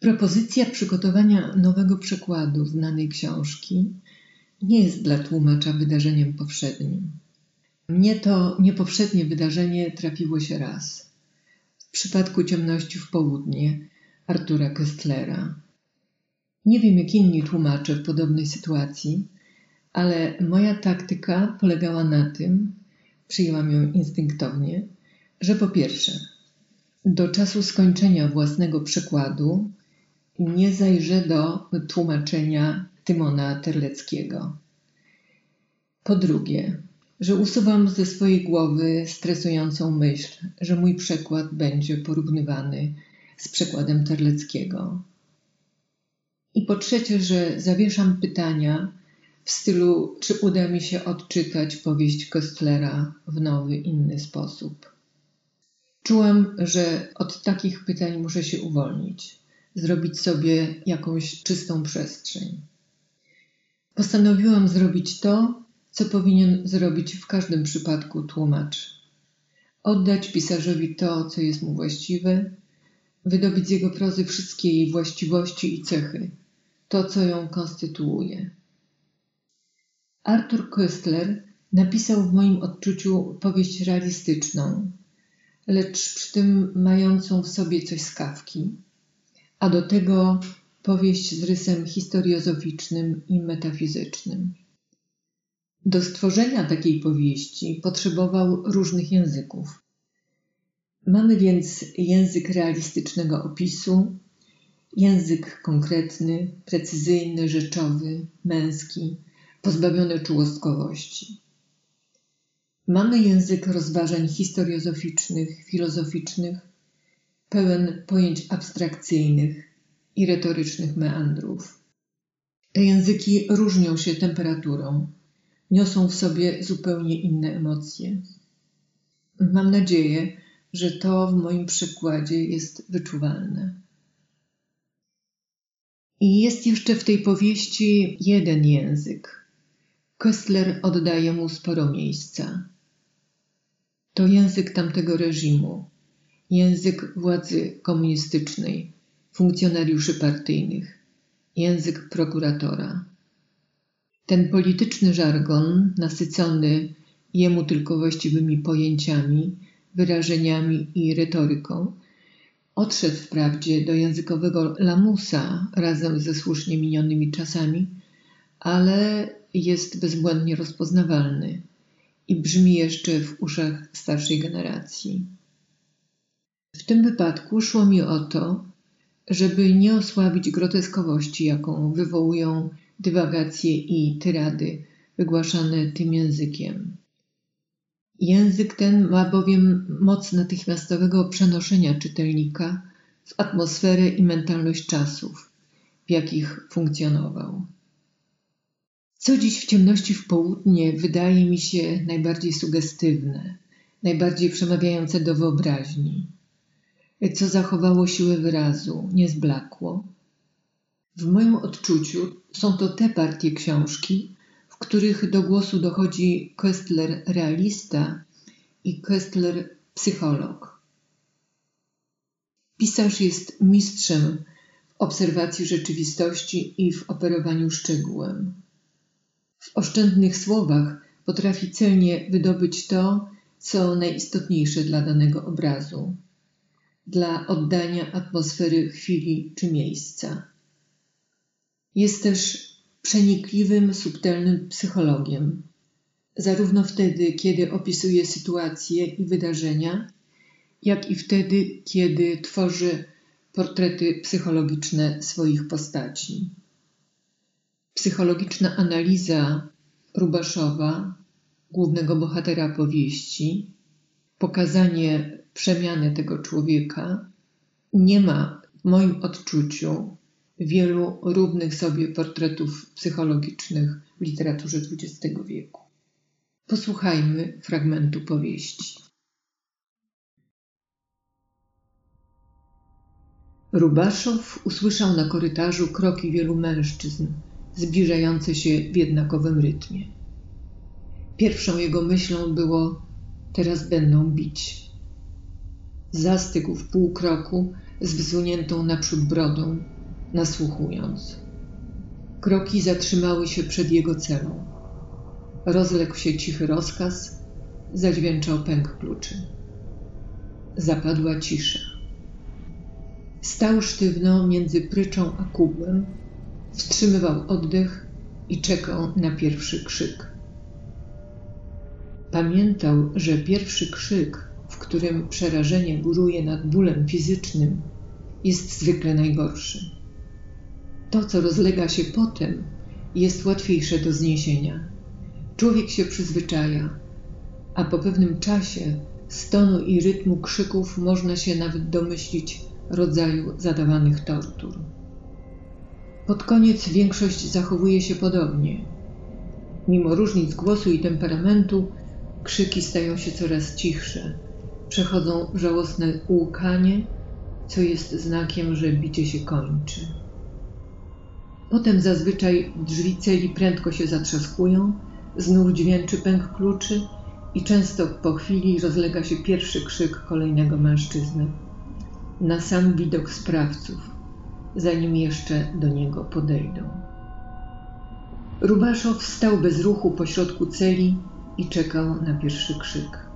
Propozycja przygotowania nowego przekładu znanej książki nie jest dla tłumacza wydarzeniem powszednim. Mnie to niepowszednie wydarzenie trafiło się raz. W przypadku Ciemności w południe Artura Kestlera. Nie wiem jak inni tłumacze w podobnej sytuacji, ale moja taktyka polegała na tym, przyjęłam ją instynktownie, że po pierwsze, do czasu skończenia własnego przekładu nie zajrzę do tłumaczenia Tymona Terleckiego. Po drugie, że usuwam ze swojej głowy stresującą myśl, że mój przekład będzie porównywany z przekładem Terleckiego. I po trzecie, że zawieszam pytania w stylu, czy uda mi się odczytać powieść Kostlera w nowy, inny sposób. Czułam, że od takich pytań muszę się uwolnić zrobić sobie jakąś czystą przestrzeń. Postanowiłam zrobić to, co powinien zrobić w każdym przypadku tłumacz. Oddać pisarzowi to, co jest mu właściwe, wydobyć z jego prozy wszystkie jej właściwości i cechy, to, co ją konstytuuje. Arthur Koestler napisał w moim odczuciu powieść realistyczną, lecz przy tym mającą w sobie coś skawki a do tego powieść z rysem historiozoficznym i metafizycznym. Do stworzenia takiej powieści potrzebował różnych języków. Mamy więc język realistycznego opisu, język konkretny, precyzyjny, rzeczowy, męski, pozbawiony czułostkowości. Mamy język rozważań historiozoficznych, filozoficznych, pełen pojęć abstrakcyjnych i retorycznych meandrów. Te języki różnią się temperaturą, niosą w sobie zupełnie inne emocje. Mam nadzieję, że to w moim przykładzie jest wyczuwalne. I jest jeszcze w tej powieści jeden język. Köstler oddaje mu sporo miejsca. To język tamtego reżimu, język władzy komunistycznej, funkcjonariuszy partyjnych, język prokuratora. Ten polityczny żargon, nasycony jemu tylko właściwymi pojęciami, wyrażeniami i retoryką, odszedł wprawdzie do językowego lamusa razem ze słusznie minionymi czasami, ale jest bezbłędnie rozpoznawalny i brzmi jeszcze w uszach starszej generacji. W tym wypadku szło mi o to, żeby nie osłabić groteskowości, jaką wywołują dywagacje i tyrady wygłaszane tym językiem. Język ten ma bowiem moc natychmiastowego przenoszenia czytelnika w atmosferę i mentalność czasów, w jakich funkcjonował. Co dziś w ciemności w południe wydaje mi się najbardziej sugestywne, najbardziej przemawiające do wyobraźni co zachowało siłę wyrazu, nie zblakło. W moim odczuciu są to te partie książki, w których do głosu dochodzi Köstler realista i Köstler psycholog. Pisarz jest mistrzem w obserwacji rzeczywistości i w operowaniu szczegółem. W oszczędnych słowach potrafi celnie wydobyć to, co najistotniejsze dla danego obrazu dla oddania atmosfery chwili czy miejsca. Jest też przenikliwym, subtelnym psychologiem, zarówno wtedy, kiedy opisuje sytuacje i wydarzenia, jak i wtedy, kiedy tworzy portrety psychologiczne swoich postaci. Psychologiczna analiza Rubaszowa, głównego bohatera powieści, pokazanie przemiany tego człowieka nie ma w moim odczuciu, wielu równych sobie portretów psychologicznych w literaturze XX wieku. Posłuchajmy fragmentu powieści. Rubaszow usłyszał na korytarzu kroki wielu mężczyzn, zbliżające się w jednakowym rytmie. Pierwszą jego myślą było: Teraz będą bić. Zastygł w pół kroku z wysuniętą naprzód brodą, nasłuchując. Kroki zatrzymały się przed jego celą. Rozległ się cichy rozkaz, zadźwięczał pęk kluczy. Zapadła cisza. Stał sztywno między pryczą a kubłem, wstrzymywał oddech i czekał na pierwszy krzyk. Pamiętał, że pierwszy krzyk, którym przerażenie góruje nad bólem fizycznym, jest zwykle najgorszy. To, co rozlega się potem, jest łatwiejsze do zniesienia. Człowiek się przyzwyczaja, a po pewnym czasie z tonu i rytmu krzyków można się nawet domyślić rodzaju zadawanych tortur. Pod koniec większość zachowuje się podobnie. Mimo różnic głosu i temperamentu, krzyki stają się coraz cichsze, przechodzą żałosne łkanie, co jest znakiem, że bicie się kończy. Potem zazwyczaj drzwi celi prędko się zatrzaskują, znów dźwięczy pęk kluczy i często po chwili rozlega się pierwszy krzyk kolejnego mężczyzny. Na sam widok sprawców, zanim jeszcze do niego podejdą. Rubaszow stał bez ruchu pośrodku celi i czekał na pierwszy krzyk.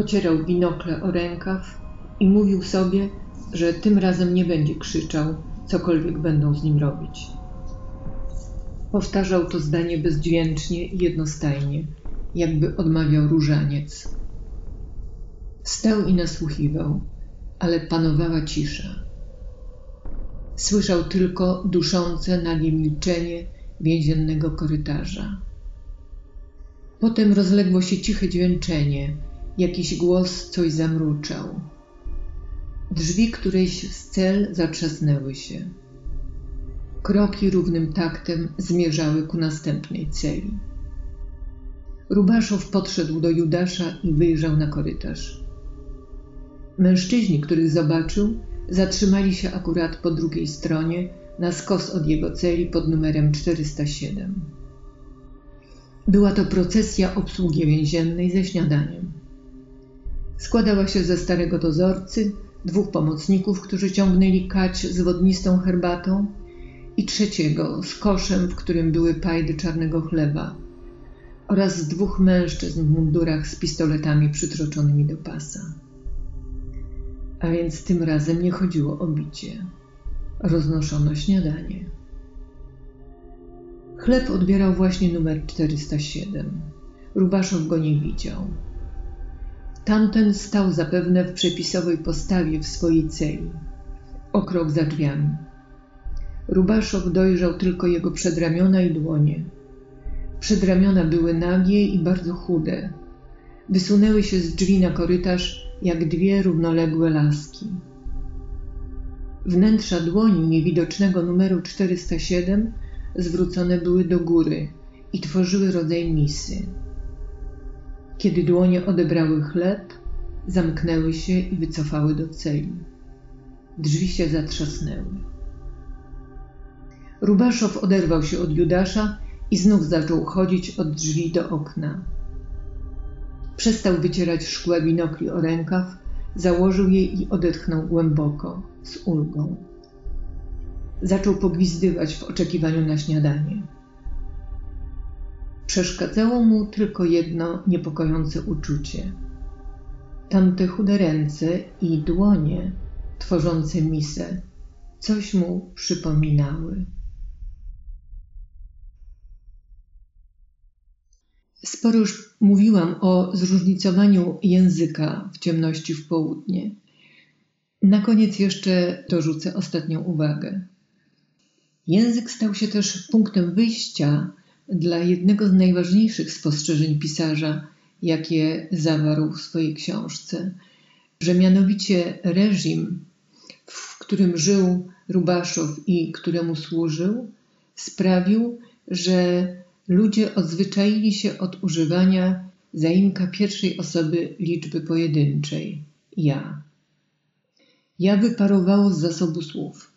Pocierał binokle o rękaw i mówił sobie, że tym razem nie będzie krzyczał, cokolwiek będą z nim robić. Powtarzał to zdanie bezdźwięcznie i jednostajnie, jakby odmawiał różaniec. Stał i nasłuchiwał, ale panowała cisza. Słyszał tylko duszące nagie milczenie więziennego korytarza. Potem rozległo się ciche dźwięczenie, jakiś głos coś zamruczał. Drzwi którejś z cel zatrzasnęły się. Kroki równym taktem zmierzały ku następnej celi. Rubaszow podszedł do Judasza i wyjrzał na korytarz. Mężczyźni, których zobaczył, zatrzymali się akurat po drugiej stronie, na skos od jego celi pod numerem 407. Była to procesja obsługi więziennej ze śniadaniem. Składała się ze starego dozorcy, dwóch pomocników, którzy ciągnęli kać z wodnistą herbatą i trzeciego z koszem, w którym były pajdy czarnego chleba oraz dwóch mężczyzn w mundurach z pistoletami przytroczonymi do pasa. A więc tym razem nie chodziło o bicie. Roznoszono śniadanie. Chleb odbierał właśnie numer 407. Rubaszow go nie widział. Tamten stał zapewne w przepisowej postawie w swojej celi, o krok za drzwiami. Rubaszow dojrzał tylko jego przedramiona i dłonie. Przedramiona były nagie i bardzo chude. Wysunęły się z drzwi na korytarz jak dwie równoległe laski. Wnętrza dłoni niewidocznego numeru 407 zwrócone były do góry i tworzyły rodzaj misy. Kiedy dłonie odebrały chleb, zamknęły się i wycofały do celi. Drzwi się zatrzasnęły. Rubaszow oderwał się od Judasza i znów zaczął chodzić od drzwi do okna. Przestał wycierać szkła binokli o rękaw, założył je i odetchnął głęboko, z ulgą. Zaczął pogwizdywać w oczekiwaniu na śniadanie. Przeszkadzało mu tylko jedno niepokojące uczucie. Tamte chude ręce i dłonie tworzące misę coś mu przypominały. Sporo już mówiłam o zróżnicowaniu języka w ciemności w południe. Na koniec jeszcze dorzucę ostatnią uwagę. Język stał się też punktem wyjścia dla jednego z najważniejszych spostrzeżeń pisarza, jakie zawarł w swojej książce, że mianowicie reżim, w którym żył Rubaszow i któremu służył, sprawił, że ludzie odzwyczaili się od używania zaimka pierwszej osoby liczby pojedynczej ja. Ja wyparowało z zasobu słów.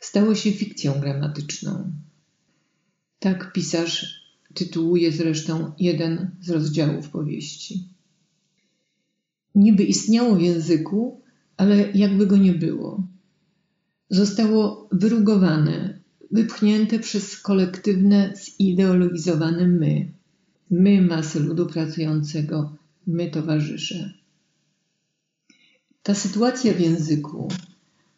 Stało się fikcją gramatyczną. Tak pisarz tytułuje zresztą jeden z rozdziałów powieści. Niby istniało w języku, ale jakby go nie było. Zostało wyrugowane, wypchnięte przez kolektywne, zideologizowane my. My, masy ludu pracującego, my, towarzysze. Ta sytuacja w języku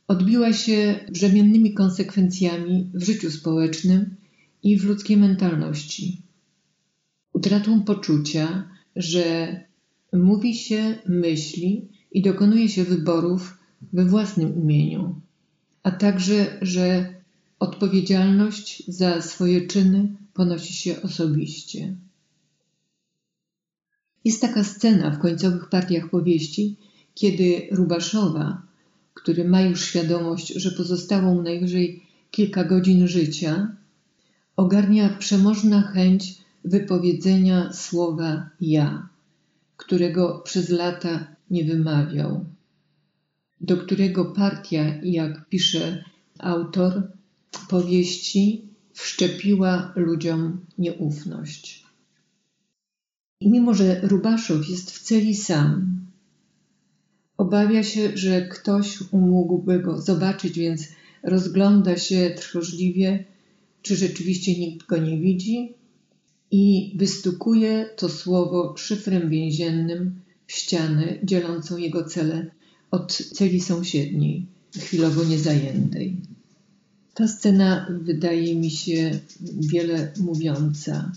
odbiła się brzemiennymi konsekwencjami w życiu społecznym i w ludzkiej mentalności. Utratą poczucia, że mówi się, myśli i dokonuje się wyborów we własnym imieniu, a także, że odpowiedzialność za swoje czyny ponosi się osobiście. Jest taka scena w końcowych partiach powieści, kiedy Rubaszowa, który ma już świadomość, że pozostało mu najwyżej kilka godzin życia, ogarnia przemożna chęć wypowiedzenia słowa ja, którego przez lata nie wymawiał, do którego partia, jak pisze autor powieści, wszczepiła ludziom nieufność. I mimo, że Rubaszow jest w celi sam, obawia się, że ktoś mógłby go zobaczyć, więc rozgląda się trwożliwie, czy rzeczywiście nikt go nie widzi i wystukuje to słowo szyfrem więziennym w ścianę dzielącą jego celę od celi sąsiedniej, chwilowo niezajętej. Ta scena wydaje mi się wiele mówiąca.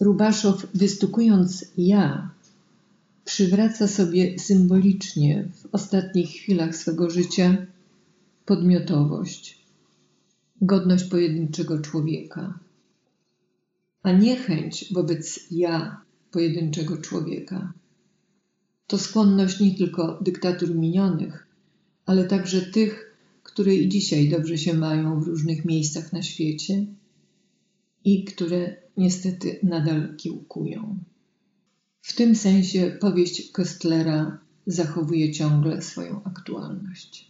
Rubaszow, wystukując ja, przywraca sobie symbolicznie w ostatnich chwilach swego życia podmiotowość, godność pojedynczego człowieka, a niechęć wobec ja pojedynczego człowieka. To skłonność nie tylko dyktatur minionych, ale także tych, które i dzisiaj dobrze się mają w różnych miejscach na świecie i które niestety nadal kiełkują. W tym sensie powieść Köstlera zachowuje ciągle swoją aktualność.